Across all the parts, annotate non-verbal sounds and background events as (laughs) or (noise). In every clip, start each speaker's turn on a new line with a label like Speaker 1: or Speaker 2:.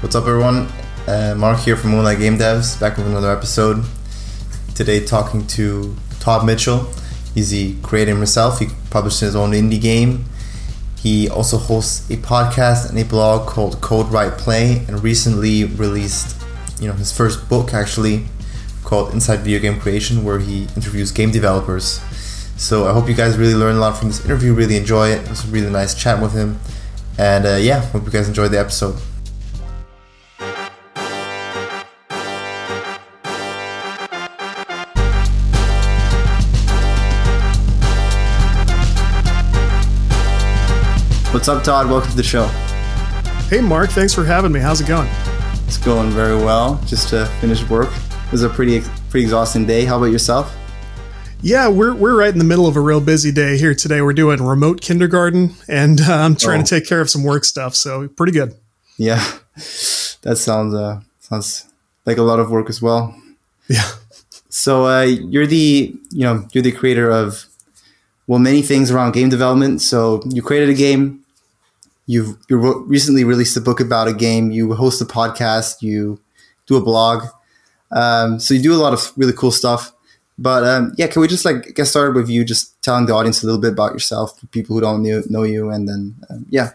Speaker 1: What's up, everyone? Uh, Mark here from Moonlight Game Devs, back with another episode. Today, talking to Todd Mitchell. He's the creator himself. He published his own indie game. He also hosts a podcast and a blog called Code Write Play, and recently released, you know, his first book actually called Inside Video Game Creation, where he interviews game developers. So I hope you guys really learn a lot from this interview. Really enjoy it. It was a really nice chat with him, and uh, yeah, hope you guys enjoyed the episode. What's up, Todd? Welcome to the show.
Speaker 2: Hey, Mark. Thanks for having me. How's it going?
Speaker 1: It's going very well. Just uh, finished work. It was a pretty pretty exhausting day. How about yourself?
Speaker 2: Yeah, we're we're right in the middle of a real busy day here today. We're doing remote kindergarten, and uh, I'm trying oh. to take care of some work stuff. So pretty good.
Speaker 1: Yeah, that sounds uh, sounds like a lot of work as well.
Speaker 2: Yeah.
Speaker 1: So uh, you're the you know you're the creator of well many things around game development. So you created a game. You've you recently released a book about a game. You host a podcast. You do a blog. Um, so you do a lot of really cool stuff. But um, yeah, can we just like get started with you just telling the audience a little bit about yourself, people who don't know, know you, and then um, yeah.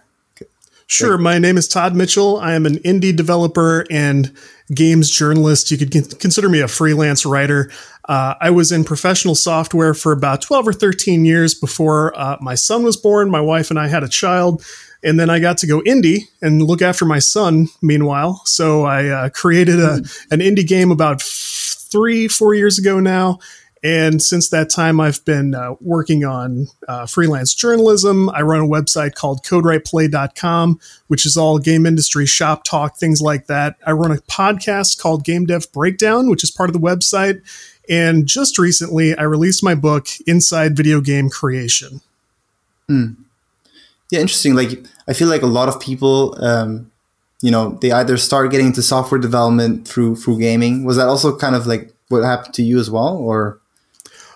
Speaker 2: Sure. My name is Todd Mitchell. I am an indie developer and games journalist. You could consider me a freelance writer. Uh, I was in professional software for about 12 or 13 years before uh, my son was born. My wife and I had a child. And then I got to go indie and look after my son meanwhile. So I uh, created a, an indie game about three, four years ago now. And since that time, I've been uh, working on uh, freelance journalism. I run a website called codewriteplay.com, which is all game industry shop talk, things like that. I run a podcast called Game Dev Breakdown, which is part of the website. And just recently, I released my book, Inside Video Game Creation.
Speaker 1: Hmm. Yeah, interesting. Like, I feel like a lot of people, um, you know, they either start getting into software development through through gaming. Was that also kind of like what happened to you as well, or?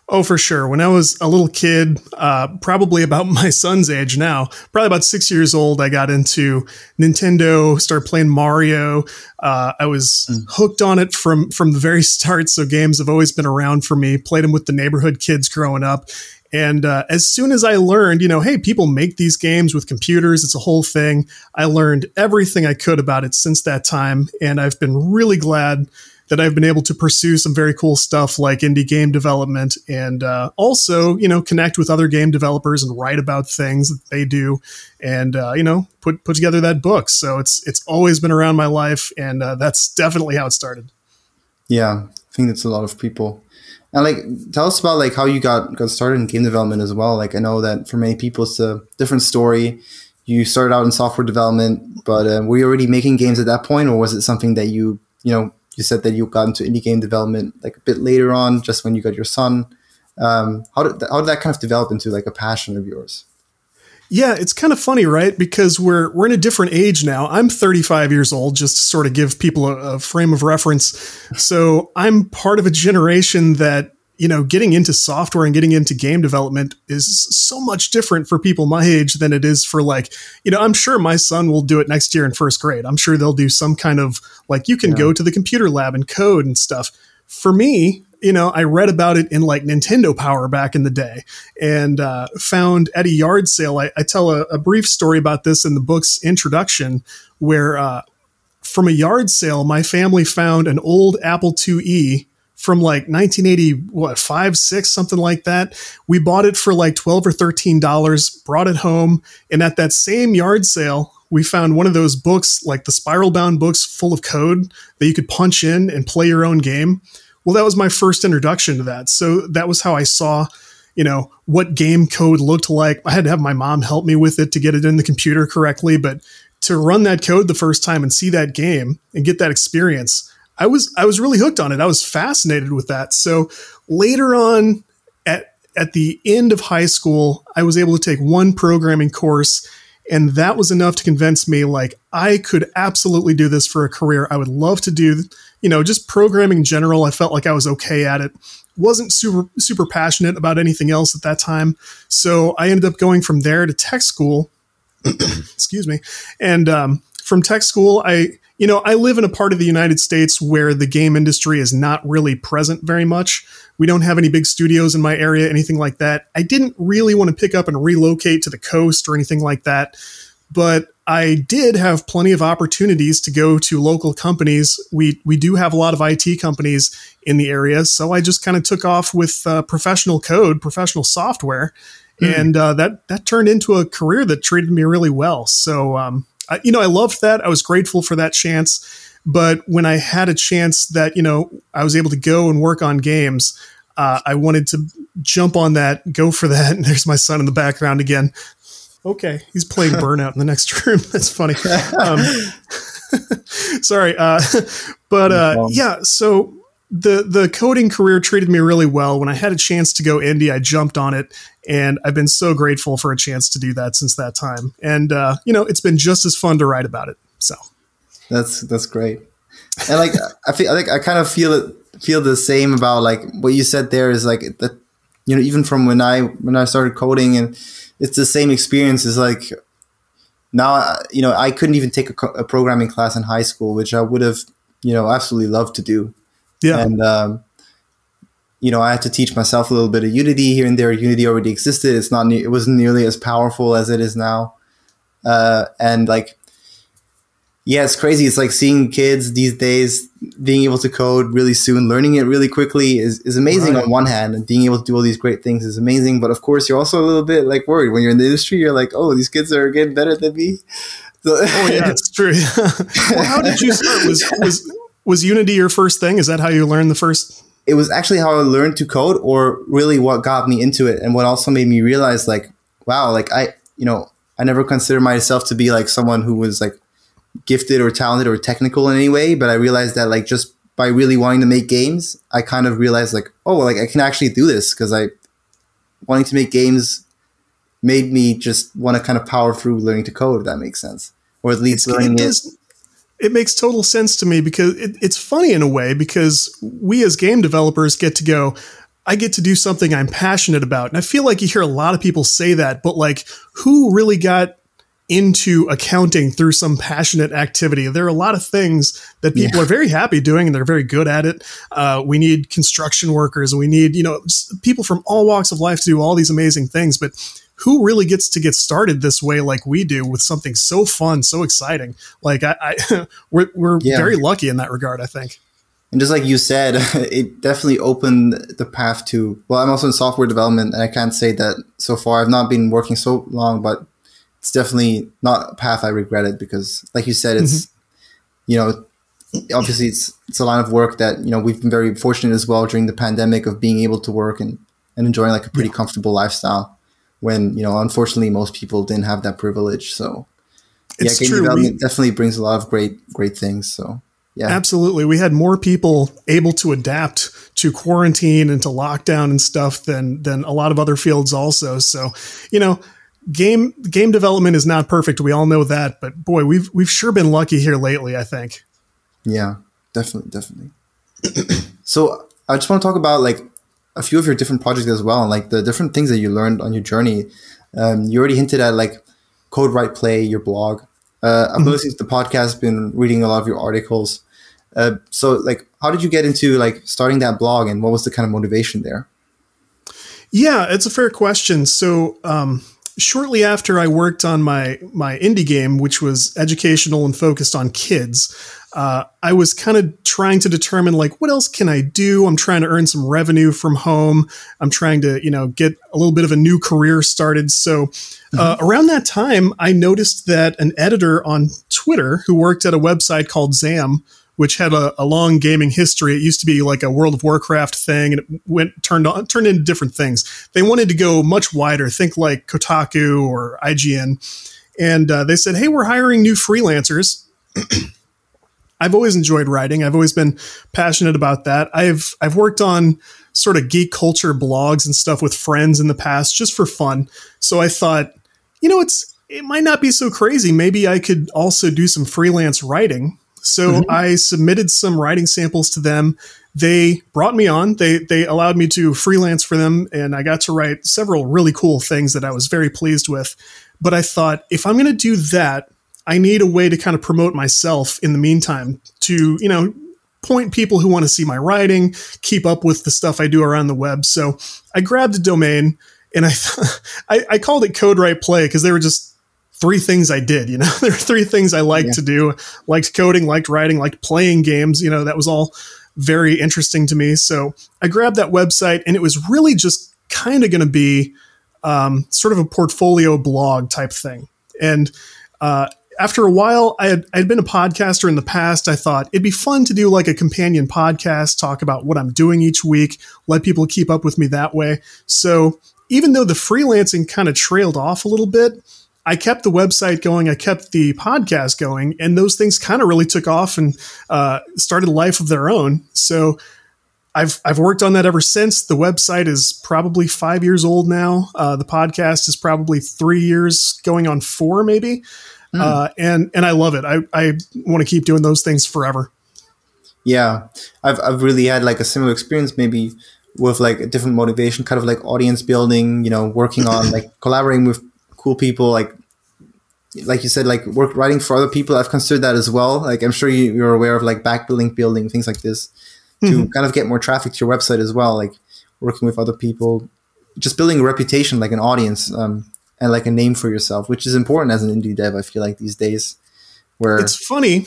Speaker 2: Oh, for sure. When I was a little kid, uh, probably about (laughs) my son's age now, probably about six years old, I got into Nintendo, started playing Mario. Uh, I was mm. hooked on it from from the very (laughs) start. So games have always been around for me. Played them with the neighborhood kids growing up. And uh, as soon as I learned, you know, hey, people make these games with computers, it's a whole thing. I learned everything I could about it since that time. And I've been really glad that I've been able to pursue some very cool stuff like indie game development and uh, also, you know, connect with other game developers and write about things that they do and, uh, you know, put, put together that book. So it's, it's always been around my life. And uh, that's definitely how it started.
Speaker 1: Yeah. I think that's a lot of people. And like, tell us about like how you got, got started in game development as well. Like, I know that for many people, it's a different story you started out in software development, but uh, were you already making games at that point, or was it something that you you know you said that you got into indie game development like a bit later on, just when you got your son. Um, how did how did that kind of develop into like a passion of yours?
Speaker 2: Yeah, it's kind of funny, right? Because we're we're in a different age now. I'm 35 years old, just to sort of give people a, a frame of reference. So I'm part of a generation that you know, getting into software and getting into game development is so much different for people my age than it is for like, you know, I'm sure my son will do it next year in first grade. I'm sure they'll do some kind of like you can yeah. go to the computer lab and code and stuff. For me, you know, I read about it in like Nintendo Power back in the day and uh, found at a yard sale. I, I tell a, a, brief story about this in the book's introduction where uh, from a yard sale, my family found an old Apple IIe from like 1980, what, five, six, something like that. We bought it for like 12 or $13, brought it home. And at that same yard sale, we found one of those books, like the spiral bound books full of code that you could punch in and play your own game. Well, that was my first introduction to that. So that was how I saw, you know, what game code looked like. I had to have my mom help me with it to get it in the computer correctly. But to run that code the first time and see that game and get that experience, I was I was really hooked on it. I was fascinated with that. So later on at at the end of high school, I was able to take one programming course and that was enough to convince me like I could absolutely do this for a career. I would love to do, you know, just programming in general. I felt like I was okay at it. Wasn't super super passionate about anything else at that time. So I ended up going from there to tech school. (clears throat) excuse me. And um, from tech school, I you know, I live in a part of the United States where the game industry is not really present very much. We don't have any big studios in my area, anything like that. I didn't really want to pick up and relocate to the coast or anything like that, but I did have plenty of opportunities to go to local companies. We we do have a lot of IT companies in the area, so I just kind of took off with uh, professional code, professional software, mm. and uh, that that turned into a career that treated me really well. So um, I, you know, I loved that. I was grateful for that chance. But when I had a chance that, you know, I was able to go and work on games, uh, I wanted to jump on that, go for that. (laughs) And there's my son in the background again. Okay, he's playing (laughs) Burnout in the next (laughs) room. That's funny. Um, (laughs) sorry, uh, but uh, yeah. So the the coding career treated me really well. When I had a chance to go indie, I jumped on it, and I've been so grateful for a chance to do that since that time. And uh, you know, it's been just as fun to write about it. So
Speaker 1: that's that's great. And like I feel, I think I kind of feel it feel the same about like what you said there is like that. You know, even from when I when I started coding, and it's the same experience. Is like now, you know, I couldn't even take a, a programming class in high school, which I would have, you know, absolutely loved to do
Speaker 2: yeah.
Speaker 1: And, um, you know, I had to teach myself a little bit of Unity here and there. Unity already existed. It's not, ne- it wasn't nearly as powerful as it is now. Uh, and like, yeah, it's crazy. It's like seeing kids these days being able to code really soon, learning it really quickly is, is amazing right. on one hand, and being able to do all these great things is amazing. But of course, you're also a little bit like worried when you're in the industry. You're like, oh, these kids are getting better than me.
Speaker 2: So oh yeah, (laughs) it's true. well, how did you start? Was was was Unity your first thing? Is that how you learned the first?
Speaker 1: It was actually how I learned to code, or really what got me into it, and what also made me realize, like, wow, like I, you know, I never considered myself to be like someone who was like gifted or talented or technical in any way, but I realized that like just by really wanting to make games, I kind of realized like, oh, like I can actually do this because I wanting to make games made me just want to kind of power through learning to code. If that makes sense, or at least
Speaker 2: it's, learning it. It makes total sense to me because it, it's funny in a way because we as game developers get to go I get to do something I'm passionate about. And I feel like you hear a lot of people say that, but like who really got into accounting through some passionate activity? There are a lot of things that people yeah. are very happy doing and they're very good at it. Uh, we need construction workers and we need, you know, people from all walks of life to do all these amazing things. But who really gets to get started this way like we do with something so fun, so exciting? Like I, I (laughs) we're, we're yeah. very lucky in that regard, I think.
Speaker 1: And just like you said, (laughs) it definitely opened the path to. Well, I'm also in software development, and I can't say that so far. I've not been working so long, but it's definitely not a path I regretted because, like you said, it's mm-hmm. you know, obviously it's it's a line of work that you know we've been very fortunate as well during the pandemic of being able to work and and enjoying like a pretty yeah. comfortable lifestyle when you know unfortunately most people didn't have that privilege so it's yeah game true. development we, definitely brings a lot of great great things so yeah
Speaker 2: absolutely we had more people able to adapt to quarantine and to lockdown and stuff than than a lot of other fields also so you know game game development is not perfect we all know that but boy we've we've sure been lucky here lately i think
Speaker 1: yeah definitely definitely (clears throat) so i just want to talk about like a few of your different projects as well, and like the different things that you learned on your journey. Um, you already hinted at like Code Write Play, your blog. Uh, I'm mm-hmm. listening to the podcast, been reading a lot of your articles. Uh, so, like, how did you get into like starting that blog, and what was the kind of motivation there?
Speaker 2: Yeah, it's a fair question. So, um, shortly after I worked on my my indie game, which was educational and focused on kids, uh, I was kind of trying to determine like what else can I do. I'm trying to earn some revenue from home. I'm trying to you know get a little bit of a new career started. So uh, mm-hmm. around that time, I noticed that an editor on Twitter who worked at a website called Zam which had a, a, long gaming history. It used to be like a World of Warcraft thing, and it went turned on turned into different things. They wanted to go much wider. Think like Kotaku or IGN, and uh, they said, "Hey, we're hiring new freelancers." (clears throat) I've always enjoyed writing. I've always been passionate about that. I've I've worked on sort of geek culture blogs and stuff with friends in the past just for fun. So I thought, you know, it's it might not be so crazy. Maybe I could also do some freelance writing so mm-hmm. I submitted some writing samples to them. They brought me on. They they allowed me to freelance for them, and I got to write several really cool things that I was very pleased with. But I thought if I'm going to do that, I need a way to kind of promote myself in the meantime to, you know, point people who want to see my writing, keep up with the stuff I do around the web. So I grabbed a domain and I, (laughs) I, I called it Code Write Play because they were just three things I did. You know, (laughs) there are three things I liked yeah. to do: liked coding, liked writing, liked playing games. You know, that was all very interesting to me. So I grabbed that website, and it was really just kind of going to be um, sort of a portfolio blog type thing. And uh, after a while, I had I'd been a podcaster in the past. I thought it'd be fun to do like a companion podcast, talk about what I'm doing each week, let people keep up with me that way. So even though the freelancing kind of trailed off a little bit, I kept the website going, I kept the podcast going, and those things kind of really took off and uh, started a life of their own. So I've I've worked on that ever since. The website is probably five years old now. Uh, the podcast is probably three years, going on four maybe, mm. uh, and and I love it. I I want to keep doing those things forever.
Speaker 1: Yeah, I've I've really had like a similar experience, maybe with like a different motivation, kind of like audience building. You know, working on (laughs) like collaborating with cool people like like you said like work writing for other people i've considered that as well like i'm sure you, are aware of like backlink building things like this to mm-hmm. kind of get more traffic to your website as well like working with other people just building a reputation like an audience um, and like a name for yourself which is important as an indie dev i feel like these days where
Speaker 2: it's funny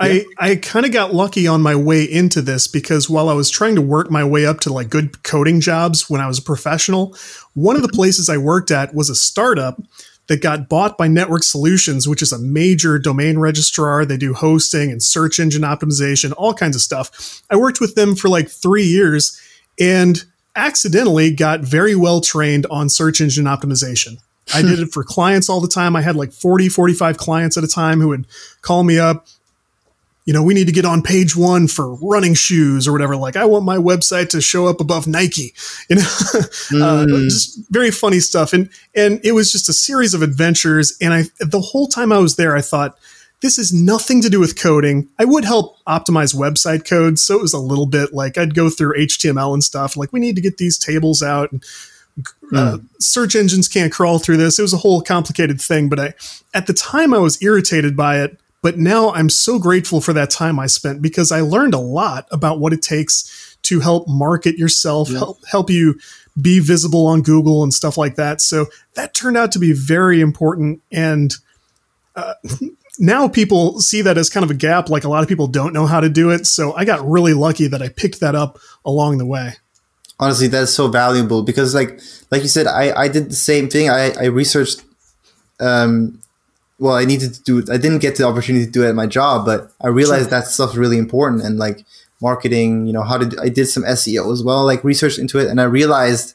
Speaker 2: I, I kind of got lucky on my way into this because while I was trying to work my way up to like good coding jobs when I was a professional, one of the places I worked at was a startup that got bought by Network Solutions, which is a major domain registrar. They do hosting and search engine optimization, all kinds of stuff. I worked with them for like three years and accidentally got very well trained on search engine optimization. I (laughs) did it for clients all the time. I had like 40, 45 clients at a time who would call me up you know, we need to get on page one for running shoes or whatever. Like, I want my website to show up above Nike. You know, (laughs) mm. uh, just very funny stuff. And and it was just a series of adventures. And I, the whole time I was there, I thought, this is nothing to do with coding. I would help optimize website code, so it was a little bit like I'd go through HTML and stuff. Like, we need to get these tables out. And, uh, mm. search engines can't crawl through this. It was a whole complicated thing, but I, at the time, I was irritated by it but now I'm so grateful for that time I spent because I learned a lot about what it takes to help market yourself, yeah. help help you be visible on Google and stuff like that. So that turned out to be very important. And uh, (laughs) now people see that as kind of a gap. Like a lot of people don't know how to do it. So I got really lucky that I picked that up along the way.
Speaker 1: Honestly, that's so valuable because, like, like you said, I, I did the same thing. I, I researched um, well, I needed to do it. I didn't get the opportunity to do it at my job, but I realized sure. that stuff's really important and like marketing, you know, how to, I did some SEO as well, like research into it. And I realized,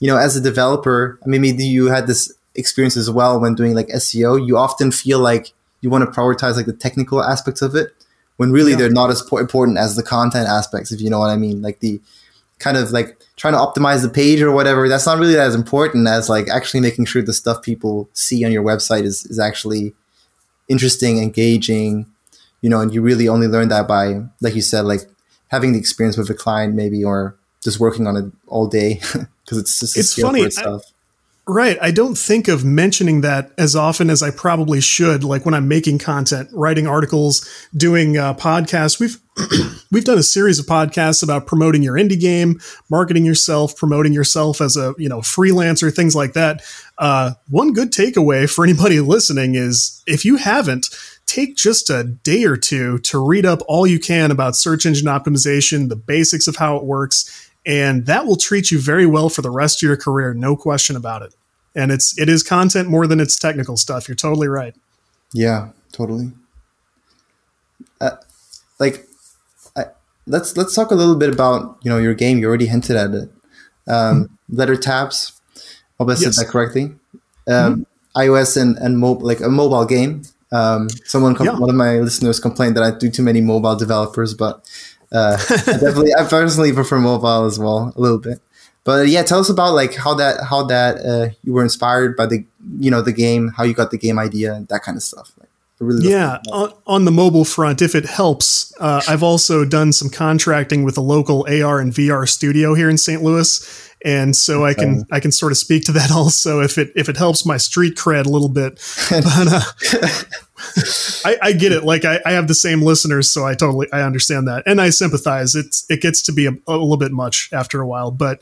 Speaker 1: you know, as a developer, I mean, maybe you had this experience as well when doing like SEO, you often feel like you want to prioritize like the technical aspects of it when really yeah. they're not as important as the content aspects, if you know what I mean. Like the kind of like trying to optimize the page or whatever, that's not really as important as like actually making sure the stuff people see on your website is, is actually interesting, engaging, you know, and you really only learn that by, like you said, like having the experience with a client maybe, or just working on it all day (laughs) because it's just
Speaker 2: it's funny. I, Right. I don't think of mentioning that as often as I probably should. Like when I'm making content, writing articles, doing uh, podcasts. We've (clears throat) we've done a series of podcasts about promoting your indie game, marketing yourself, promoting yourself as a you know freelancer, things like that. Uh, one good takeaway for anybody (laughs) listening is if you haven't, take just a day or two to read up all you can about search engine optimization, the basics of how it works and that will treat you very well for the rest of your career no question about it. And it's it is content more than it's technical stuff. You're totally right.
Speaker 1: Yeah totally. Uh, like I, let's let's talk a little bit about you know your game. You already hinted at it. Um, mm-hmm. letter tabs. Hope I said yes. that correctly. Um, mm-hmm. iOS and and mo- like a mobile game. Um, someone com- yeah. one of my listeners complained that I do too many mobile developers but uh, I (laughs) definitely, I personally prefer mobile as well, a little bit. But yeah, tell us about like how that how that uh, you were inspired by the you know the game, how you got the game idea, that kind of stuff. Like,
Speaker 2: really yeah, on, on, the mobile front, if it helps, uh, I've also done some contracting with a local AR and VR studio here in St. Louis, and so I can I can sort of speak to that (laughs) also if it if it helps my street cred a little bit. (laughs) But uh, I, I, get it. Like I, I, have the same listeners, so I totally I understand that, and I sympathize. It's it gets to be a, a little bit much after a while, but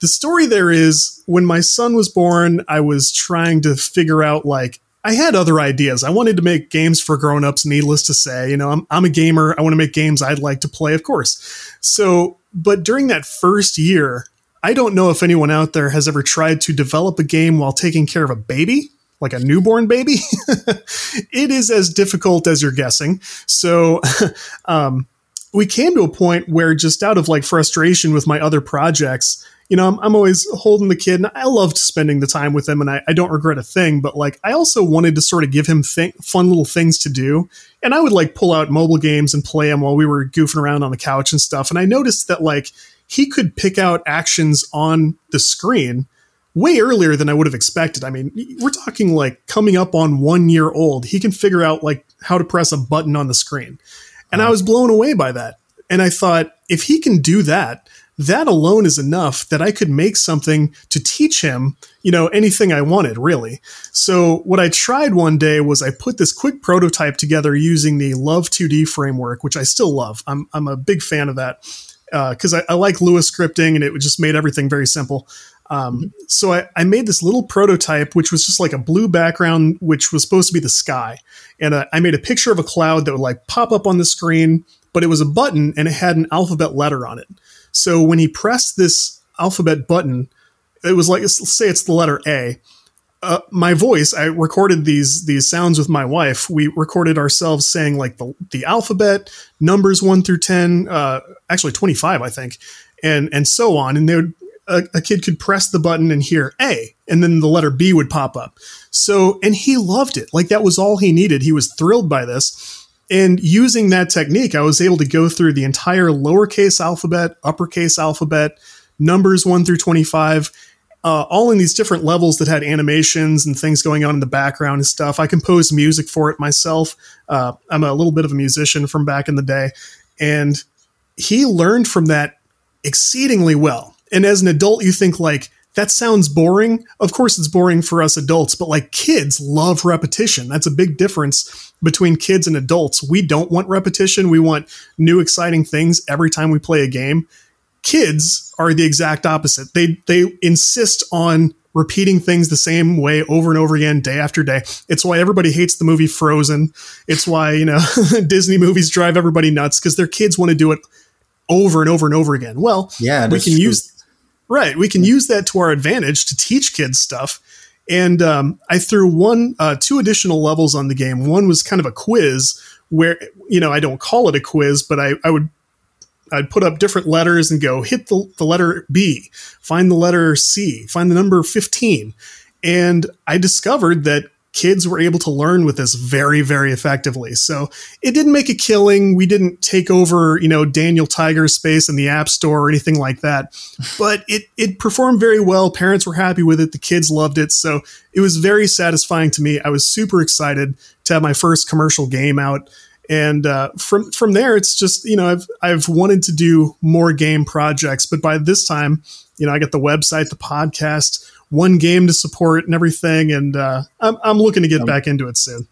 Speaker 2: the story there is when my son was born, I was trying to figure out like I had other ideas. I wanted to make games for grown-ups, needless to say. You know, I'm, I'm a gamer. I want to make games I'd like to play, of course. So, but during that first year, I don't know if anyone out there has ever tried to develop a game while taking care of a baby, like a newborn baby. (laughs) it is as difficult as you're guessing. So, (laughs) um, we came to a point where just out of like frustration with my other projects, you know, I'm, I'm always holding the kid and I loved spending the time with him and I, I don't regret a thing, but like I also wanted to sort of give him th- fun little things to do. And I would like pull out mobile games and play them while we were goofing around on the couch and stuff. And I noticed that like he could pick out actions on the screen way earlier than I would have expected. I mean, we're talking like coming up on one year old. He can figure out like how to press a button on the screen. And I was blown away by that. And I thought, if he can do that, that alone is enough that I could make something to teach him, you know, anything I wanted, really. So what I tried one day was I put this quick prototype together using the Love 2D framework, which I still love. I'm, I'm a big fan of that because uh, I, I, like Lua scripting and it just made everything very simple. Um, so I, I, made this little prototype, which was just like a blue background, which was supposed to be the sky. And uh, I made a picture of a cloud that would like pop up on the screen, but it was a button and it had an alphabet letter on it. So when he pressed this alphabet button, it was like let's say it's the letter A. Uh, my voice, I recorded these these sounds with my wife. We recorded ourselves saying like the the alphabet, numbers one through ten, uh, actually twenty five, I think, and and so on. And they would, a, a kid could press the button and hear A, and then the letter B would pop up. So and he loved it. Like that was all he needed. He was thrilled by this. And using that technique, I was able to go through the entire lowercase alphabet, uppercase alphabet, numbers 1 through 25, uh, all in these different levels that had animations and things going on in the background and stuff. I composed music for it myself. Uh, I'm a little bit of a musician from back in the day. And he learned from that exceedingly well. And as an adult, you think, like, that sounds boring. Of course, it's boring for us adults, but like kids love repetition. That's a big difference between kids and adults. We don't want repetition. We want new, exciting things every time we play a game. Kids are the exact opposite. They they insist on repeating things the same way over and over again, day after day. It's why everybody hates the movie Frozen. It's why you know (laughs) Disney movies drive everybody nuts because their kids want to do it over and over and over again. Well, yeah, we can true. use Right. We can use that to our advantage to teach kids stuff. And um, I threw one, uh, two additional levels on the game. One was kind of a quiz where, you know, I don't call it a quiz, but I, I would I'd put up different letters and go hit the, the letter B, find the letter C, find the number 15. And I discovered that kids were able to learn with this very very effectively. So it didn't make a killing. We didn't take over you know daniel tiger's space in the app store or anything like that. (laughs) But it it performed very well. Parents were happy with it. The kids loved it. So it was very satisfying to me. I was super excited to have my first commercial game out. And uh, from from there it's just you know I've I've wanted to do more game projects. But by this time you know I got the website the podcast one game to support and everything. And uh, I'm, I'm looking to get um, back into it soon.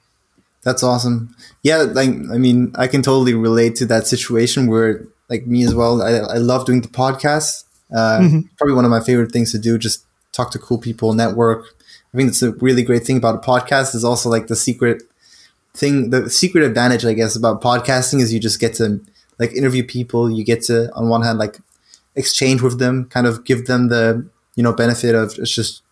Speaker 1: That's awesome. Yeah, like I mean, I can totally relate to that situation where, like me as well, I, I love doing the podcast. Uh, mm-hmm. Probably one of my favorite things to do. Just talk to cool people, network. I think it's a really great thing about a podcast. Is also like the secret thing, the secret advantage, I guess, about podcasting is you just get to like interview people. You get to, on one hand, like exchange with them, kind of give them the you know benefit of it's just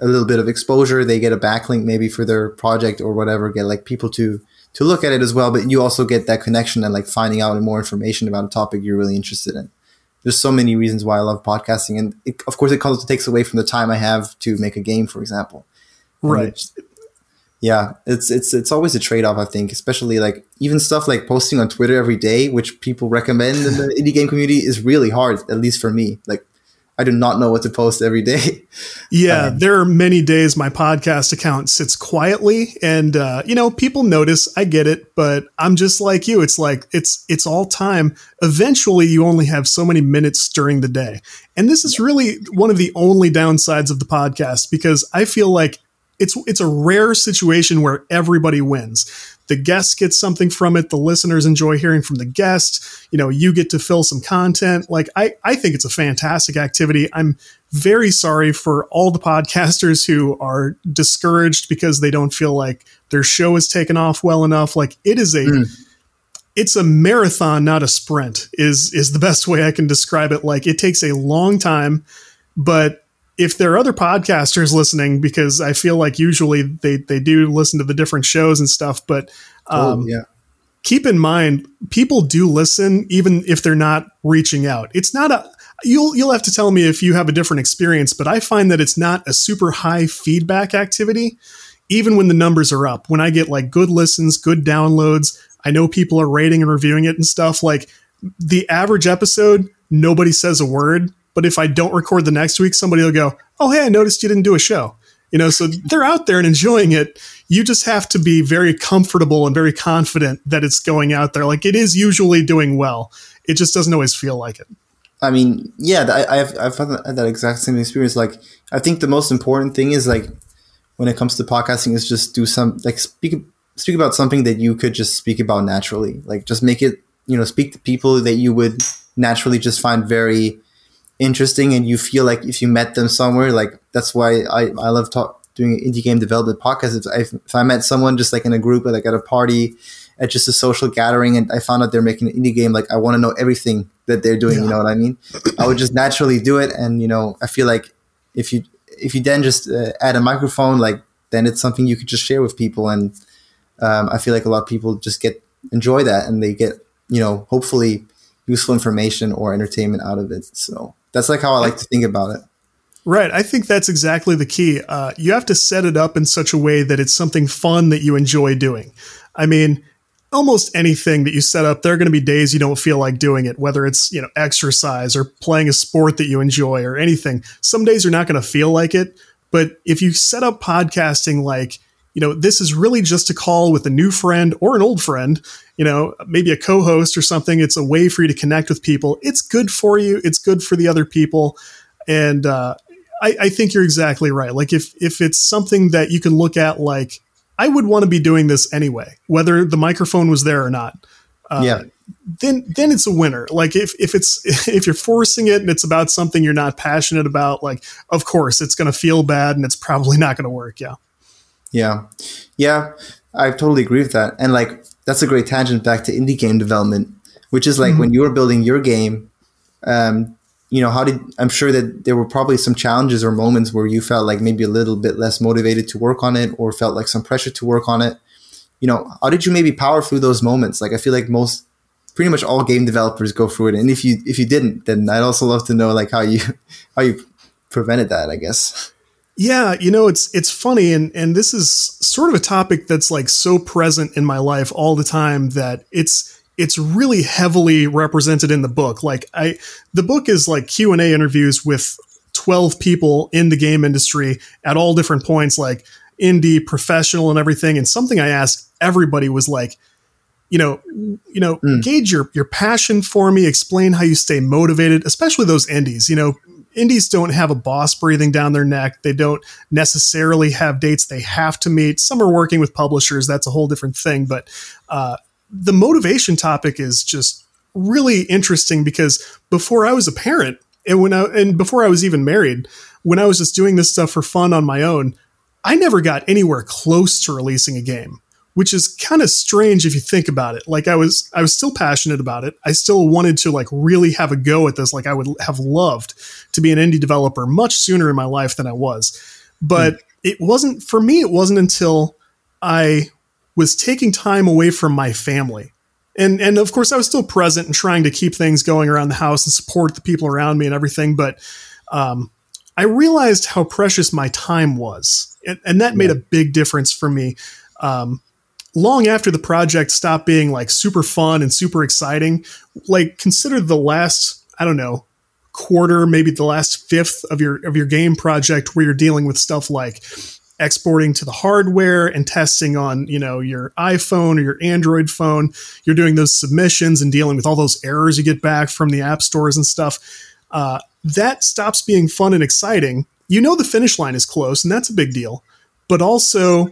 Speaker 1: a little bit of exposure. They get a backlink maybe for their project or whatever. Get like people to to look at it as well, but you also get that connection and like finding out more information about a topic you're really interested in. There's so many reasons why I love podcasting, and it, of course, it comes it takes away from the time I have to make a game, for example.
Speaker 2: Right. It's,
Speaker 1: yeah, it's it's it's always a trade off. I think, especially like even stuff like posting on Twitter every day, which people recommend in the (laughs) indie game community, is really hard. At least for me, like I do not know what to post every day. (laughs)
Speaker 2: Yeah, um, there are many days my podcast account sits quietly, and uh, you know people notice. I get it, but I'm just like you. It's like it's it's all time. Eventually, you only have so many minutes during the day, and this is really one of the only downsides of the podcast because I feel like it's it's a rare situation where everybody wins. The guests get something from it the listeners enjoy hearing from the guest you know you get to fill some content. Like i i think it's a fantastic activity. I'm very sorry for all the (laughs) podcasters who are discouraged because they don't feel like their show is taken off well enough. Like it is a mm. it's a marathon not a sprint is is the best way i can describe it. Like it takes a long time but if there are other podcasters listening, because I feel like usually they, they do listen to the different shows and stuff, but oh, um, oh, yeah. keep in mind, people do listen even if they're not reaching out. It's not a, you'll, you'll have to tell me if you have a different experience, but I find that it's not a super high feedback activity, even when the numbers are up. When I get like good listens, good downloads, I know people are rating and reviewing it and stuff like the average episode, nobody says a word but if I don't record the next week, somebody will go, "Oh, hey, I noticed you didn't do a show." You know, so they're out there and enjoying it. You just have to be very comfortable and very confident that it's going out there. Like it is usually doing well. It just doesn't always feel like it.
Speaker 1: I mean, yeah, I, have I've had that exact same experience. Like, I think the most important thing is like when it comes to podcasting is just do some like speak speak about something that you could just speak about naturally. Like, just make it you know speak to people that you would naturally just find very interesting and you feel like if you met them somewhere, like that's why I, I love talk, doing indie game development podcast. If I, if I met someone just like in a group, or like at a party, at just a social gathering, and I found out they're making an indie game, like I want to know everything that they're doing. Yeah. You know what I mean? I would just naturally do it, and you know, I feel like if you if you then just uh, add a microphone, like then it's something you could just share with people, and um, I feel like a lot of people just get enjoy that, and they get you know hopefully useful information or entertainment out of it. So that's like how I like to think about it.
Speaker 2: Right. I think that's exactly the key. Uh, you have to set it up in such a way that it's something fun that you enjoy doing. I mean, almost anything that you set up, there are going to be days you don't feel like doing it, whether it's, you know, exercise or playing a sport that you enjoy or anything. Some days you're not going to feel like it. But if you set up podcasting like, you know, this is really just a call with a new friend or an old friend, you know, maybe a co host or something. It's a way for you to connect with people. It's good for you, it's good for the other people. And uh, I, I think you're exactly right. Like, if, if it's something that you can look at, like, I would want to be doing this anyway, whether the microphone was there or not.
Speaker 1: Uh, yeah.
Speaker 2: Then, then it's a winner. Like if, if it's (laughs) if you're forcing it and it's about something you're not passionate about, like of course it's going to feel bad and it's probably not going to work. Yeah.
Speaker 1: Yeah. Yeah. I totally agree with that. And like, that's a great tangent back to indie game development, which is like mm-hmm. when you were building your game, um, you know, how did, I'm sure that there were probably some challenges or moments where you felt like maybe a little bit less motivated to work on it or felt like some pressure to work on it. You know, how did you maybe power through those moments? Like, I feel like most, pretty much all game developers go through it. And if you, if you didn't, then I'd also love to know like how you, (laughs) how you prevented that, I guess.
Speaker 2: Yeah, you know, it's it's funny and and this is sort of a topic that's like so present in my life all the time that it's it's really heavily represented in the book. Like I the book is like Q&A interviews with 12 people in the game industry at all different points like indie, professional and everything and something I asked everybody was like you know, you know, mm. gauge your your passion for me, explain how you stay motivated, especially those indies. You know, indies don't have a boss breathing down their neck. They don't necessarily have dates they have to meet. Some are working with publishers. That's a whole different thing. But uh, the motivation topic is just really interesting because before I was a parent and when I, and before I was even married, when I was just doing this stuff for fun on my own, I never got anywhere close to releasing a game which is kind of strange if you think about it. Like I was, I was still passionate about it. I still wanted to like really have a go at this. Like I would have loved to be an indie developer much sooner in my life than I was. But mm. it wasn't for me. It wasn't until I was taking time away from my family. And, and of course, I was still present and trying to keep things going around the house and support the people around me and everything. But um, I realized how precious my time was. And, and that yeah. made a big difference for me. Um, long after the project stopped being like super fun and super exciting, like consider the last, I don't know, quarter, maybe the last fifth of your of your game project where you're dealing with stuff like exporting to the hardware and testing on you know your iphone or your android phone. You're doing those submissions and dealing with all those errors you get back from the app stores and stuff. Uh, that stops being fun and exciting. You know the finish line is close and that's a big deal. But also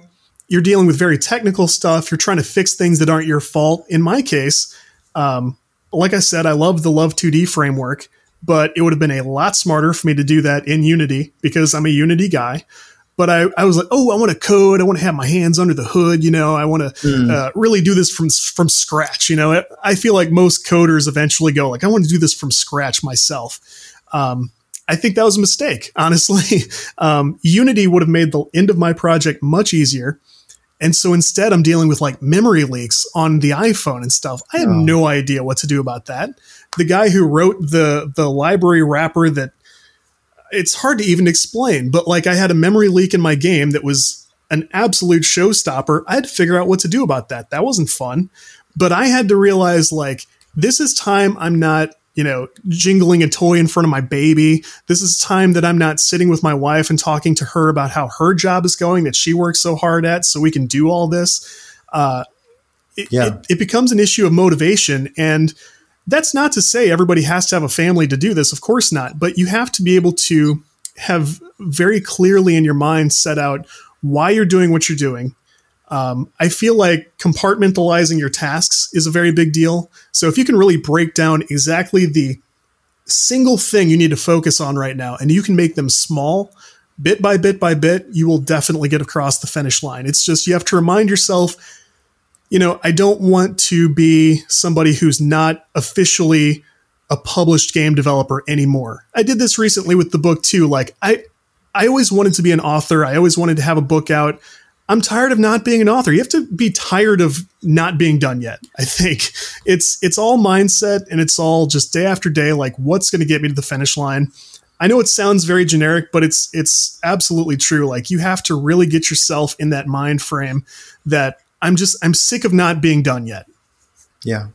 Speaker 2: you're dealing with very technical stuff. You're trying to fix things that aren't your fault. In my case, um, like I said, I love the Love 2D framework, but it would have been a lot smarter for me to do that in Unity because I'm a Unity guy. But I, I was like, oh, I want to code. I want to have my hands under the hood. You know, I want to mm. uh, really do this from from scratch. You know, I feel like most coders eventually go like, I want to do this from scratch myself. Um, I think that was a mistake, (laughs) honestly. um, Unity would have made the end of my project much easier and so instead, I'm dealing with like memory leaks on the iPhone and stuff. I have oh. no idea what to do about that. The guy who wrote the the library wrapper that it's hard to even explain, but like I had a memory leak in my game that was an absolute showstopper. I had to figure out what to do about that. That wasn't fun, but I had to realize like this is time I'm not you know, jingling a toy in front of my baby. This is time that I'm not sitting with my wife and talking to her about how her job is going that she works so hard at so we can do all this. Uh, it, yeah. it, it becomes an issue of motivation. And that's not to say everybody has to have a family to do this. Of course not. But you have to be able to have very clearly in your mind set out why you're doing what you're doing um, I feel like compartmentalizing your tasks is a very big deal. So if you can really break down exactly the single thing you need to focus on right now, and you can make them small, bit by bit by bit, you will definitely get across the finish line. It's just you have to remind yourself, you know, I don't want to be somebody who's not officially a published game developer anymore. I did this recently with the book too. Like I I always wanted to be an author. I always wanted to have a book out. I'm tired of not being an author. You have to be tired of not being done yet. I think it's it's all mindset and it's all just day after day like what's going to get me to the finish line. I know it sounds very generic, but it's it's absolutely true. Like you have to really get yourself in that mind frame that I'm just I'm sick of not being done yet.
Speaker 1: Yeah.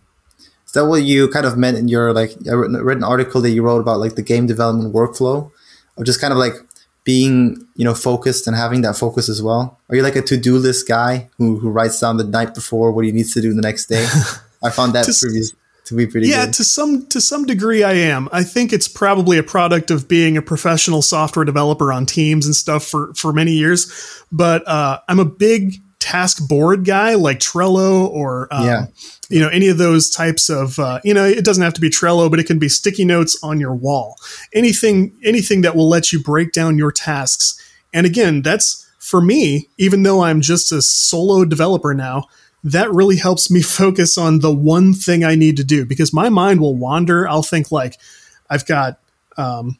Speaker 1: Is that what you kind of meant in your like I read an article that you wrote about like the game development workflow of just kind of like being you know focused and having that focus as well? Are you like a to do list guy who who writes down the night before what he needs to do the next day? (laughs) I found that to, previous to be pretty
Speaker 2: yeah
Speaker 1: good.
Speaker 2: to some to some degree i am i think it's probably a product of being a professional software developer on teams and stuff for for many years but uh, i'm a big task board guy like trello or um, yeah. you know any of those types of uh, you know it doesn't have to be trello but it can be sticky notes on your wall. Anything anything that will let you break down your tasks. And again that's for me even though i'm just a solo developer now that really helps me (laughs) focus on the one thing i need to do because my mind will wander. I'll think like i've got um,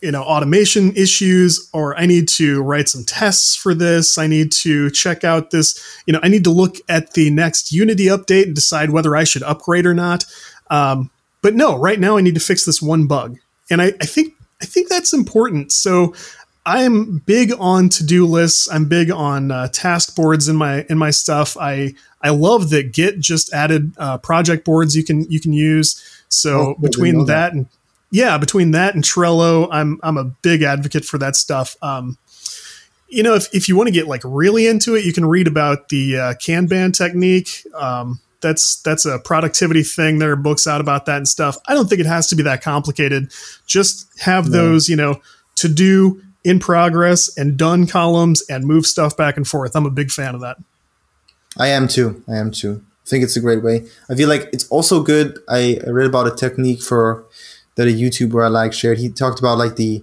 Speaker 2: you know automation issues or i need to write some tests for this. I need to check out this you know i need to look at the next unity update and decide whether i should upgrade or not. Um, but no right now i need to fix this one bug. And I, I think i think that's important. So i'm big on to-do lists. I'm big on uh, task boards in my in my stuff. I i love that git just added uh, project boards you can you can use. So oh, between that, that and yeah, between that and Trello, I'm I'm a big advocate for that stuff. Um, you know, if, if you want to get like really into it, you can read about the uh, Kanban technique. Um, that's that's a productivity thing. There are books out about that and stuff. I don't think it has to be that complicated. Just have no. those, you know, to do in progress and done columns and move stuff back and forth. I'm a big fan of that.
Speaker 1: I am too. I am too. I think it's a great way. I feel like it's also good. I, I read about a technique for that a YouTuber I like shared. He talked about like the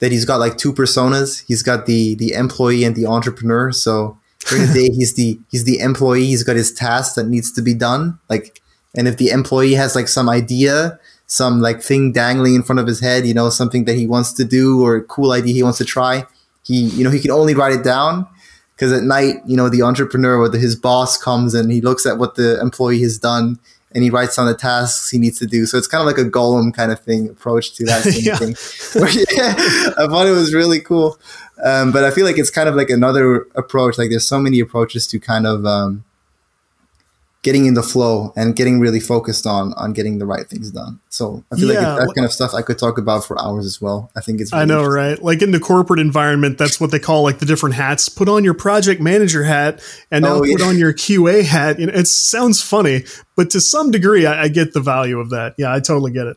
Speaker 1: that he's got like two personas. He's got the the employee and the entrepreneur. So during the day (laughs) he's the he's the employee. He's got his task that needs to be done. Like and if the employee has like some idea, some like thing dangling in front of his head, you know, something that he wants to do or a cool idea he wants to try, he you know he can only write it down because at night, you know, the entrepreneur or the, his boss comes and he looks at what the employee has done and he writes down the tasks he needs to do. So it's kind of like a golem kind of thing approach to that (laughs) yeah. thing. (laughs) yeah, I thought it was really cool. Um, but I feel like it's kind of like another approach. Like there's so many approaches to kind of um, getting in the flow and getting really focused on on getting the right things done. So I feel yeah, like that kind of stuff I could talk about for hours as well. I think it's
Speaker 2: really I know, right? Like in the corporate environment, that's what they call like the different hats. Put on your project manager hat and now oh, put yeah. on your QA hat. You know, it sounds funny, but to some degree I, I get the value of that. Yeah, I totally get it.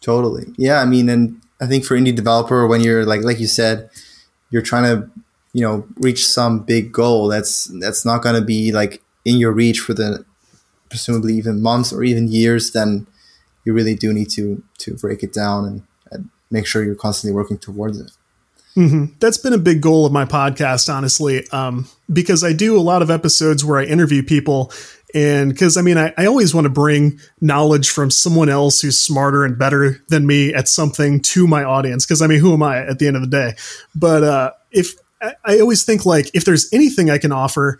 Speaker 1: Totally. Yeah, I mean and I think for indie developer when you're like like you said, you're trying to you know reach some big goal that's that's not going to be like in your reach for the presumably even months or even years then you really do need to to break it down and, and make sure you're constantly working towards it
Speaker 2: Mm-hmm. That's been a big goal of my podcast, honestly, um, because I do a lot of episodes where I interview people. And because I mean, I, I always want to bring knowledge from someone else who's smarter and better than me at something to my audience. Because I mean, who am I at the end of the day? But uh, if I, I always think like if there's anything I can offer,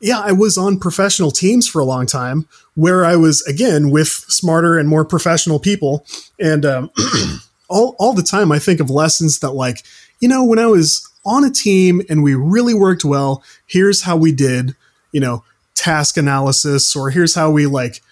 Speaker 2: yeah, I was on professional teams for a long time where I was again with smarter and more professional people, and um, (clears throat) all all the time I think of lessons that like you know, when I was on a team and we really worked well, here's how we did, you know, task analysis, or here's how we like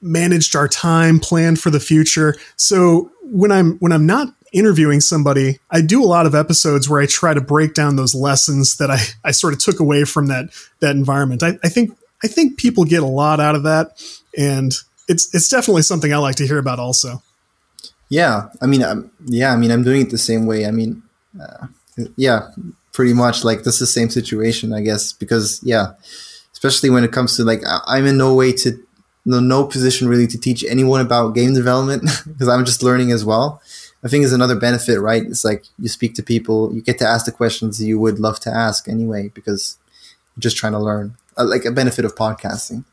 Speaker 2: managed our time, planned for the future. So when I'm when I'm not interviewing somebody, I do a lot of episodes where I try to break down those lessons that I, I sort of took away from that that environment. I, I think I think people get a lot out of that, and it's it's definitely something I like to hear about also.
Speaker 1: Yeah, I mean, I'm, yeah, I mean, I'm doing it the same way. I mean, uh, yeah, pretty much like this is the same situation, I guess, because yeah, especially when it comes to like I'm in no way to no no position really to teach anyone about game development (laughs) because I'm just learning as well. I think is another benefit, right? It's like you speak to people, you get to ask the questions you would love to ask anyway because you're just trying to learn. Uh, like a benefit of podcasting.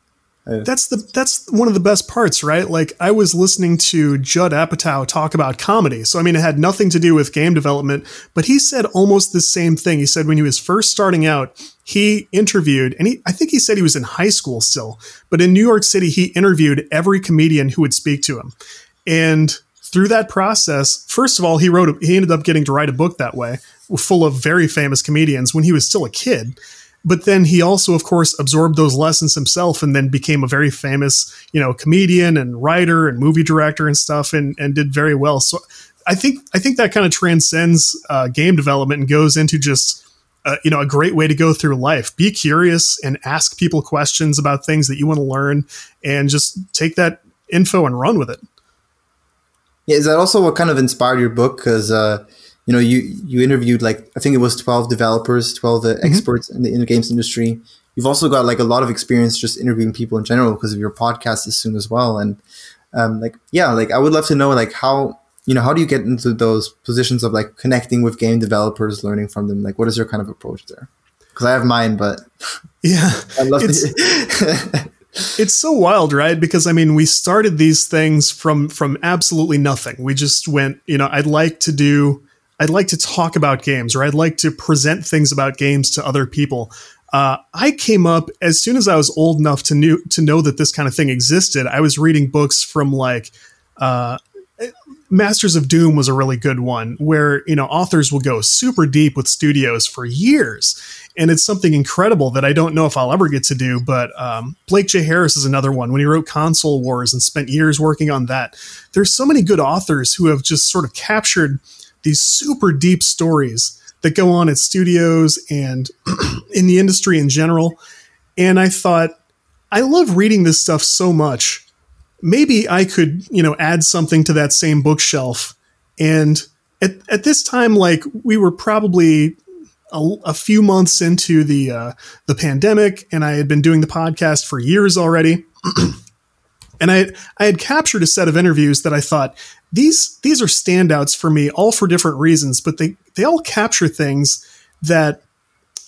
Speaker 2: That's the that's one of the best parts, right? Like I was listening to Judd Apatow talk about comedy. So I mean it had nothing to do with game development, but he said almost the same thing. He said when he was first starting out, he interviewed and he I think he said he was in high school still, but in New York City he interviewed every comedian who would speak to him. And through that process, first of all, he wrote a, he ended up getting to write a book that way, full of very famous comedians when he was still a kid. But then he also of course absorbed those lessons himself and then became a very famous you know comedian and writer and movie director and stuff and and did very well. So i think i think that kind of transcends uh, game development and goes into just uh, you know a great way to go through life. Be curious and ask people questions about things that you want to learn and just take that info and run with it
Speaker 1: yeah is that also what kind of inspired your book because uh you know, you you interviewed like I think it was twelve developers, twelve uh, mm-hmm. experts in the in the games industry. You've also got like a lot of experience just interviewing people in general because of your podcast as soon as well. And um, like yeah, like I would love to know like how you know how do you get into those positions of like connecting with game developers, learning from them? Like, what is your kind of approach there? Because I have mine, but
Speaker 2: yeah, (laughs) I love it. (laughs) it's so wild right because i mean we started these things from from absolutely nothing we just went you know i'd like to do I'd like to talk about games or I'd like to present things about games to other people. Uh, I came up as soon as I was old enough to knew to know that this kind of thing existed. I was reading books from like uh, Masters of Doom was a really good one where you know authors will go super deep with studios for years, and it's something incredible that I don't know if I'll ever get to do. But um, Blake J. Harris is another one when he wrote Console Wars and spent years working on that. There's so many good authors who have just sort of captured these super deep stories that go on at studios and (clears throat) in the industry in general. And I thought, I love reading this stuff so much. Maybe I could, you know, add something to that same bookshelf. And at, at this time, like we were probably a, a few months into the uh, the pandemic, and I had been doing the podcast for years already. (clears throat) and I I had captured a set of interviews that I thought these these are standouts for me, all for different reasons, but they they all capture things that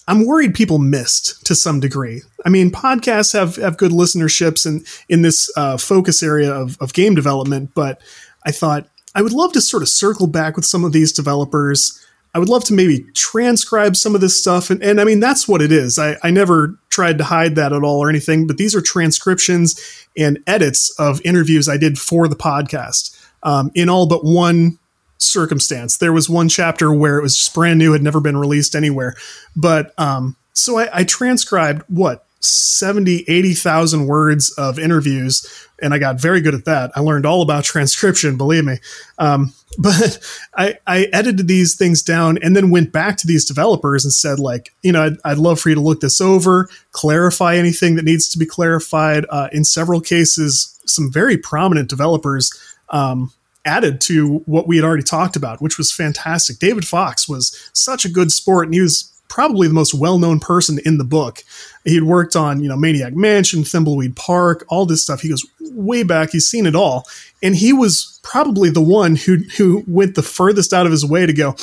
Speaker 2: I'm worried people missed to some degree. I mean, podcasts have have good listenerships and in, this uh, focus area of, of game development, but I thought I would love to sort of circle back with some of these developers. I would love to maybe transcribe some of this stuff. And, and I mean, that's what it is. I, I never tried to hide that at all or anything, but these are transcriptions and edits of interviews I did for the podcast um, in all but one circumstance. There was one chapter where it was just brand new, had never been released anywhere. But um, so I, I transcribed what 70, 80,000 words of interviews, and I got very good at that. I learned all about transcription, believe me. Um, (laughs) but I, I edited these things down and then went back to these developers and said, like, you know, I'd, I'd love for you to look this over, clarify anything that needs to be clarified. Uh, in several cases, some very prominent developers um, added to what we had already talked about, which was fantastic. David Fox was such a good sport, and he was probably the most well-known person in the book. He'd worked on, you know, Maniac Mansion, Thimbleweed Park, all this stuff. He goes way back. He's seen it all. And he was probably the one who who went the furthest out of his way to go,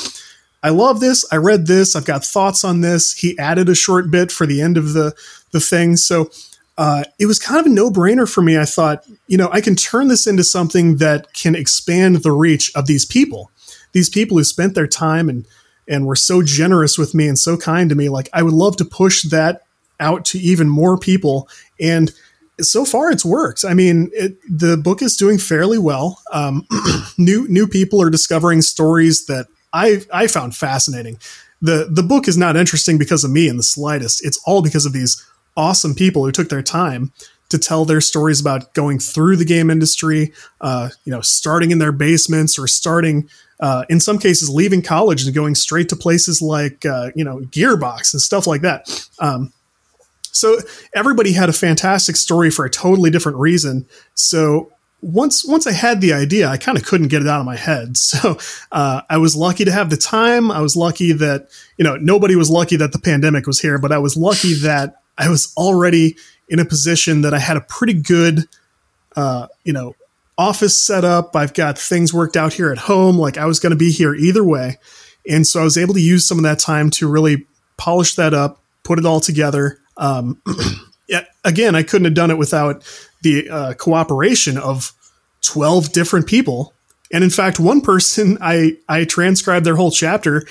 Speaker 2: I love this. I read this. I've got thoughts on this. He added a short bit for the end of the the thing. So uh, it was kind of a no brainer for me. I thought, you know, I can turn this into something that can expand the reach of these people, these people who spent their time and and were so generous with me and so kind to me. Like I would love to push that out to even more people. And so far, it's worked. I mean, it, the book is doing fairly well. Um, (clears throat) new new people are discovering stories that I I found fascinating. the The book is not interesting because of me in the slightest. It's all because of these awesome people who took their time to tell their stories about going through the game industry, uh, you know, starting in their basements or starting, uh, in some cases, leaving college and going straight to places like, uh, you know, Gearbox and stuff like that. Um, so everybody had a fantastic story for a totally different reason. So once once I had the idea, I kind of couldn't get it out of my head. (laughs) So uh, I was lucky to have the time. I was lucky that you know nobody was lucky that the pandemic was here, but I was lucky that I was already in a position that I had a pretty good, uh, you know, office set up. I've got things worked out here at home. Like I was going to be here either way. And so I was able to use some of that time to really polish that up, put it all together. Um, (clears throat) yeah, again, I couldn't have done it without the uh, cooperation of 12 different people. And in fact, one (laughs) person, I, I transcribed their whole chapter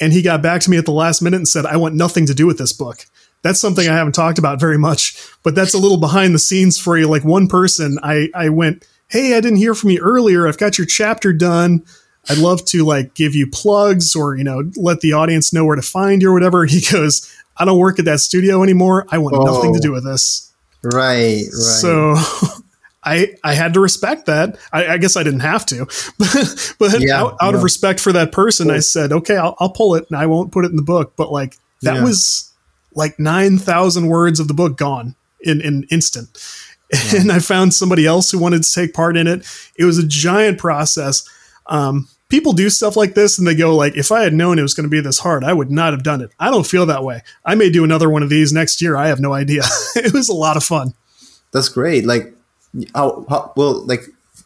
Speaker 2: and he got back to me at the last minute and said, I want nothing to do with this book that's something I haven't talked about very much, but that's a little behind the scenes for you. Like one person, I, I went, Hey, I didn't hear from you earlier. I've got your chapter done. I'd love to like give you plugs or, you know, let the audience know where to find you or whatever. (laughs) He goes, I don't work at that studio anymore. I want oh, nothing to oh. do with this.
Speaker 1: Right. Right.
Speaker 2: So (laughs) I, I had to respect that. I, I guess I didn't have to, (laughs) but, but yeah, out, out yeah. of respect for that person, cool. I said, okay, I'll, I'll pull it and I won't put it in the book. But like that yeah. was, like 9,000 words of the book gone in an in instant. Yeah. (laughs) And I found somebody else who wanted to take part in it. It was a giant process. Um, people do stuff like this and they go like, if I had known it was going to be this hard, I would not have done it. I don't feel that way. I may do another one of these next year. I have no idea. (laughs) it was a lot of fun.
Speaker 1: That's great. Like, how, how well, like,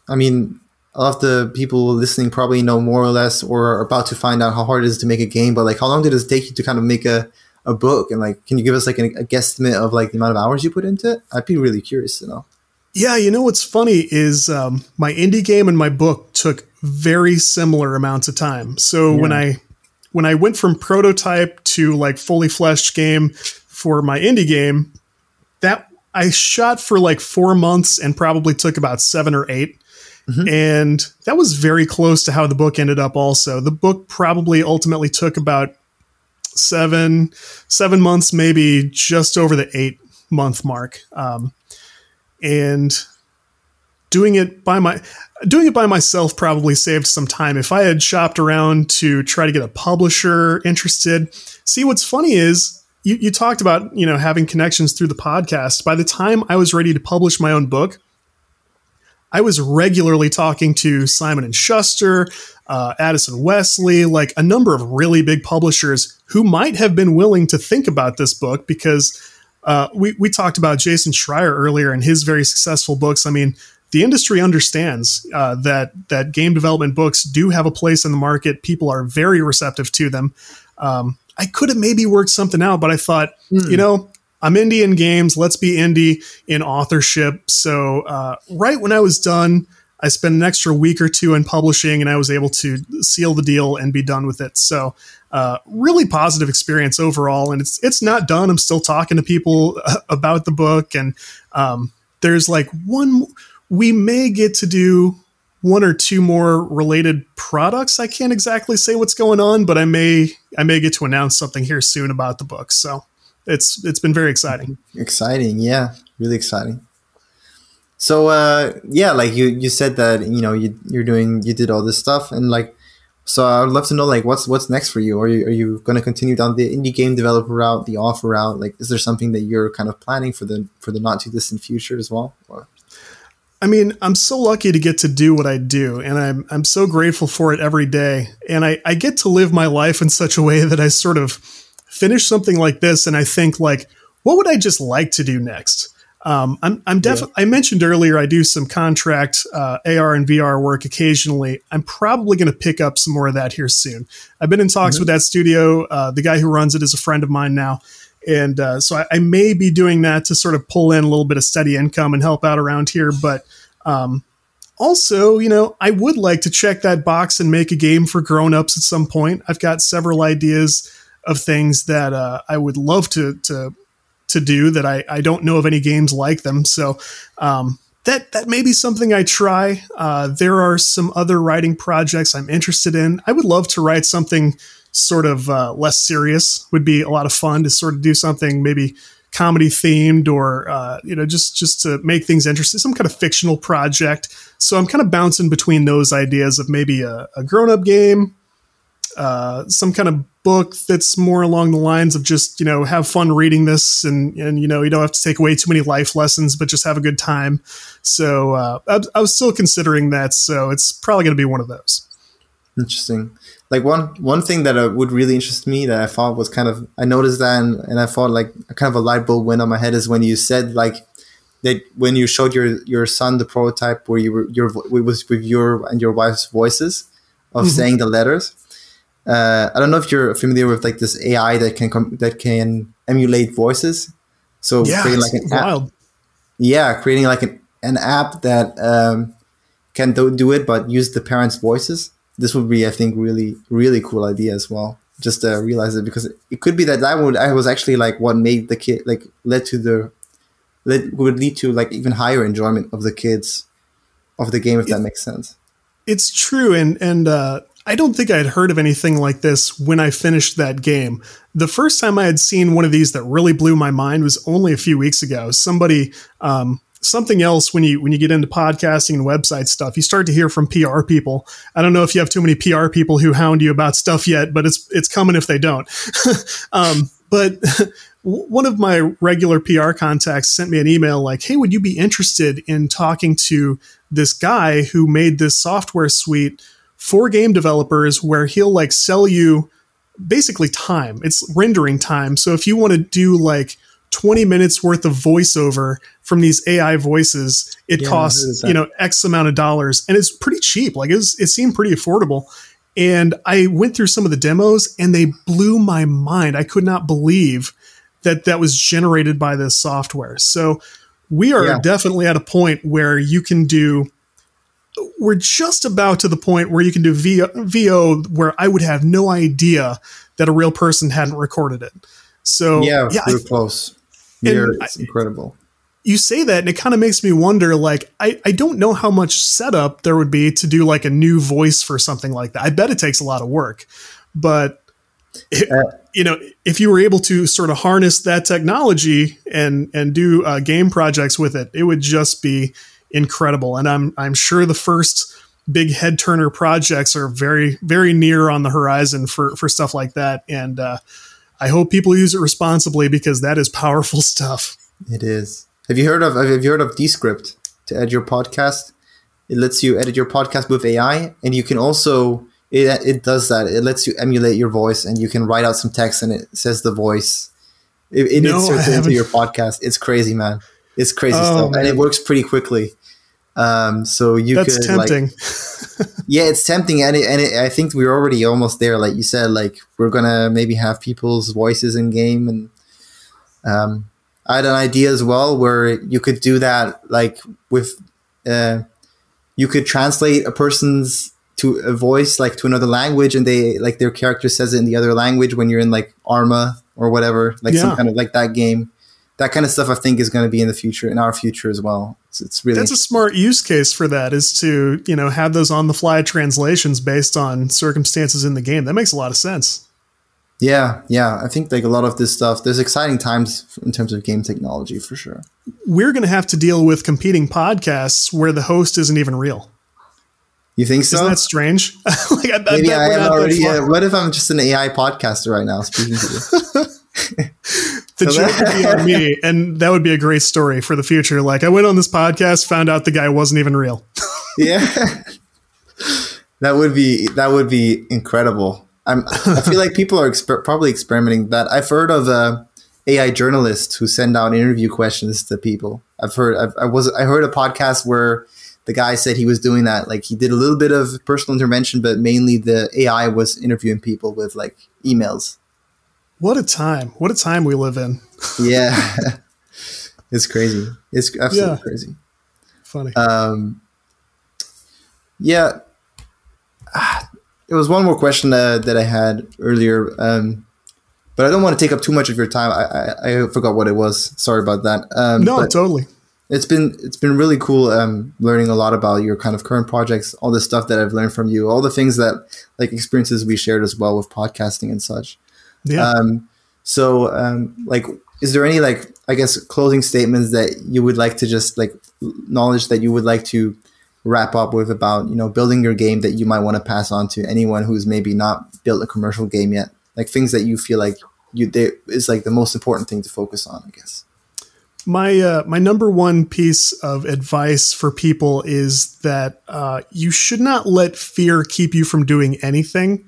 Speaker 1: I mean, a lot of the people listening probably know more or less or are about to find out how hard it is to make a game, but like, how long did it take you to kind of make a, a book and like can you give us like a, a guesstimate of like the amount of hours you put into it? I'd be really curious to know.
Speaker 2: Yeah you know what's funny is um, my indie game and my book took very similar amounts of time. So yeah. when i when i went from prototype to like fully fleshed game for my indie game that i shot for like four months and probably took about seven or 8 mm-hmm. and that was very close to how the book ended up also. The book probably ultimately took about seven seven months, maybe just over the eight month mark. Um, and doing it by my doing it by myself probably saved some time. If I had shopped around to try to get a publisher interested, see what's funny is you, you talked about you know having connections through the podcast. By the time I was ready to publish my own book, I was regularly talking to Simon and Schuster, uh, Addison Wesley, like a number of really big publishers who might have been willing to think about this book because uh, we, we talked about Jason Schreier earlier and his very successful books. I mean, the industry understands uh, that that game development books do have a place in the market. People are very receptive to them. Um, I could have maybe worked something out, but I thought, mm. you know, I'm indie in games. Let's be indie in authorship. So uh, right when I was done, I spent an extra week or two in publishing, and I was able to seal the deal and be done with it. So, uh, really positive experience overall. And it's it's not done. I'm still talking to people (laughs) about the book, and um, there's like one. We may get to do one or two more related products. I can't exactly say what's going on, but I may I may get to announce something here soon about the book. So it's it's been very exciting.
Speaker 1: Exciting, yeah, really exciting. So uh, yeah, like you you said that you know you you're doing you did all this stuff and like so I'd love to know like what's what's next for you. Are you are you going to continue down the indie game developer route, the offer route? Like, is there something that you're kind of planning for the for the not too distant future as well? Or?
Speaker 2: I mean, I'm so lucky to get to do what I do, and I'm I'm so grateful for it every day. And I, I get to live my life in such a way that I sort of finish something like this and I think like, what would I just like to do next? Um, I'm, I'm definitely. Yeah. I mentioned earlier I do some contract uh, AR and VR work occasionally. I'm probably going to pick up some more of that here soon. I've been in talks mm-hmm. with that studio. Uh, the guy who runs it is a friend of mine now, and uh, so I, I, may be doing that to sort of pull in a little bit of steady income and help out around here. But um, also, you know, I would like to check that box and make a game for grown-ups at some point. I've got several ideas of things that uh, I would love to to to do that I, I don't know of any games like them. So um, that that may be something I try. Uh, there are some other writing projects I'm interested in. I would love to write something sort of uh, less serious. Would be a lot of fun to sort of do something maybe comedy themed or uh, you know just just to make things interesting some kind of fictional project so i'm kind of bouncing between those ideas of maybe a, a grown-up game uh, some kind of book that's more along the lines of just you know have fun reading this and and you know you don't have to take away too many life lessons but just have a good time so uh, I, I was still considering that so it's probably going to be one of those
Speaker 1: interesting like one one thing that uh, would really interest me that I thought was kind of I noticed that and, and I thought like kind of a light bulb went on my head is when you said like that when you showed your your son the prototype where you were your it was with your and your wife's voices of mm-hmm. saying the letters. Uh, I don't know if you're familiar with like this AI that can com- that can emulate voices. So
Speaker 2: yeah, creating like an wild.
Speaker 1: app, yeah, creating like an, an app that um, can do, do it but use the parents' voices this would be, I think, really, really cool idea as well. Just to realize it because it could be that that would I was actually like what made the kid like led to the led would lead to like even higher enjoyment of the kids of the game if it, that makes sense.
Speaker 2: It's true, and and uh, I don't think I had heard of anything like this when I finished that game. The first time I had seen one of these that really blew my mind was only a few weeks ago. Somebody um, something else when you when you get into podcasting and website stuff you start to hear from pr people i don't know if you have too many pr people who hound you about stuff yet but it's it's coming if they don't (laughs) um, but (laughs) one of my regular pr contacts sent me an email like hey would you be interested in talking to this guy who made this software suite for game developers where he'll like sell you basically time it's rendering time so if you want to do like 20 minutes worth of voiceover from these AI voices, it yeah, costs, you know, X amount of dollars and it's pretty cheap. Like it, was, it seemed pretty affordable. And I went through some of the demos and they blew my mind. I could not believe that that was generated by this software. So we are yeah. definitely at a point where you can do we're just about to the point where you can do VO, VO where I would have no idea that a real person hadn't recorded it. So
Speaker 1: yeah, yeah we're I, close. Here, it's I, incredible.
Speaker 2: You say that, and it kind of makes me wonder. Like, I, I don't know how much setup there would be to do like a new voice for something like that. I bet it takes a lot of work, but it, uh, you know, if you were able to sort of harness that technology and and do uh, game projects with it, it would just be incredible. And I'm I'm sure the first big head turner projects are very very near on the horizon for for stuff like that. And uh, I hope people use it responsibly because that is powerful (laughs) stuff.
Speaker 1: It is. Have you heard of Have you heard of Descript to edit your podcast? It lets you edit your podcast with AI, and you can also it it does that. It lets you emulate your voice, and you can write out some text, and it says the voice. It, it no, inserts it into your podcast. It's crazy, man. It's crazy oh, stuff, man. and it works pretty quickly. Um, so you
Speaker 2: That's
Speaker 1: could
Speaker 2: tempting.
Speaker 1: Like, (laughs) yeah, it's tempting, and it, and it, I think we're already almost there. Like you said, like we're gonna maybe have people's voices in game, and um, I had an idea as well where you could do that, like with, uh, you could translate a person's to a voice like to another language, and they like their character says it in the other language when you're in like Arma or whatever, like yeah. some kind of like that game that kind of stuff I think is going to be in the future, in our future as well. It's, it's really
Speaker 2: that's a smart use case for that is to you know have those on the fly translations based on circumstances in the game. That makes a lot of sense.
Speaker 1: Yeah, yeah, I think like a lot of this stuff. There's exciting times in terms of game technology for sure.
Speaker 2: We're going to have to deal with competing podcasts where the host isn't even real.
Speaker 1: You think so?
Speaker 2: Isn't that strange? (laughs)
Speaker 1: like, I, Maybe I, I am already. Yeah, uh, what if I'm just an AI podcaster right now speaking to you? (laughs)
Speaker 2: the joke would be on me, (laughs) and that would be a great story for the future. Like, I went on this podcast, found out the guy wasn't even real. (laughs)
Speaker 1: yeah, that would be that would be incredible. I'm, (laughs) I feel like people are exper- probably experimenting that. I've heard of uh, AI journalists who send out interview questions to people. I've heard. I've, I was. I heard a podcast where the guy said he was doing that. Like he did a little bit of personal intervention, but mainly the AI was interviewing people with like emails.
Speaker 2: What a time! What a time we live in.
Speaker 1: yeah, (laughs) it's crazy. It's absolutely yeah. crazy.
Speaker 2: Funny.
Speaker 1: Um, yeah. it was one more question uh, that I had earlier, um, but I don't want to take up too much of your time. I, I, I forgot what it was. Sorry about that. Um,
Speaker 2: no, totally.
Speaker 1: It's been it's been really cool um, learning a lot about your kind of current projects, all the stuff that I've learned from you, all the things that like experiences we shared as well with podcasting and such. Yeah. Um, so, um, like, is there any like I guess closing statements that you would like to just like knowledge that you would like to wrap up with about you know building your game that you might want to pass on to anyone who's maybe not built a commercial game yet? Like things that you feel like you they, is like the most important thing to focus on i guess.
Speaker 2: My uh, my number one piece of advice for people is that uh, you should not let fear keep you from doing anything.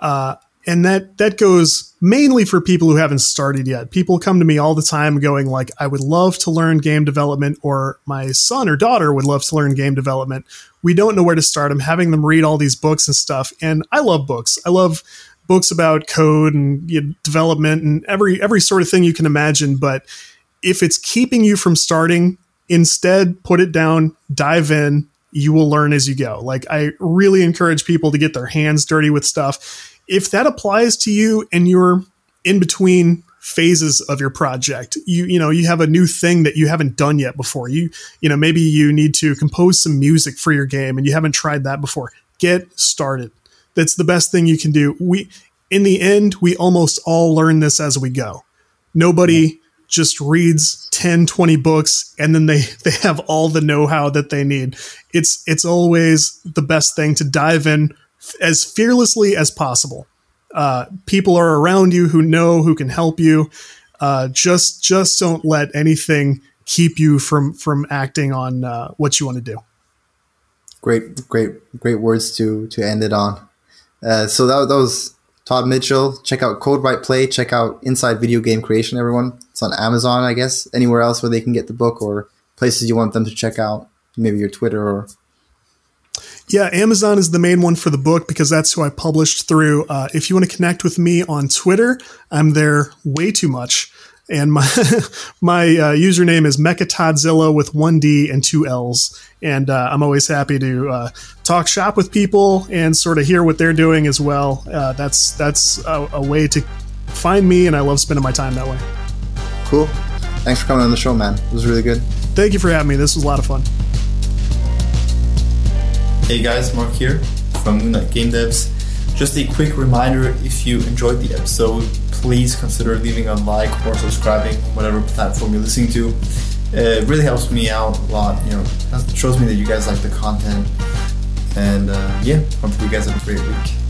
Speaker 2: Uh, and that that goes mainly for people who haven't started yet. People come to me all the time going like i would love to learn game development or my son or daughter would love to learn game development. We don't know where to start. I'm having them read all these books and stuff. And i love books. I love books about code and you know, development and every every sort of thing you can imagine. But if it's keeping you from starting instead put it down dive in you will learn as you go. Like i really encourage people to get their hands dirty with stuff if that applies to you and you're in between phases of your project you you know you have a new thing that you haven't done yet before. You you know maybe you need to compose some music for your game and you haven't tried that before. Get started. That's the best thing you can do. We in the end we almost all learn this as we go. Nobody just reads 10 20 books and then they (laughs) they have all the know-how that they need. It's it's always the best thing to dive in as fearlessly as possible. Uh, people are around you who know who can help you. Uh, just just don't let anything keep you from from acting on uh, what you want to do.
Speaker 1: Great, great, great words to to end it on. Uh, so that, that was Todd Mitchell. Check out Code Write Play. Check out Inside Video Game Creation. Everyone, it's on Amazon, I guess. Anywhere else where they can get the book or places you want them to check out. Maybe your Twitter or
Speaker 2: yeah, Amazon is the main one for the book because that's who I published through. Uh, if you want to connect with me on Twitter, I'm there way too much. And my (laughs) my uh, username is Mechatodzilla with one D and two L's. And uh, I'm always happy to uh, talk shop with people and sort of hear what they're doing as well. Uh, that's that's a, a way to find me, and I love spending my time that way.
Speaker 1: Cool. Thanks for coming on the show, man. It was really good.
Speaker 2: Thank you for having me. This was a lot of fun.
Speaker 1: Hey guys, Mark here from Moonlight Game Devs. Just a quick reminder if you enjoyed the episode, please consider leaving a like or subscribing on whatever platform you're listening to. It really helps me out a lot. You know, shows me that you guys like the content. And uh, yeah, hopefully you guys have a great week.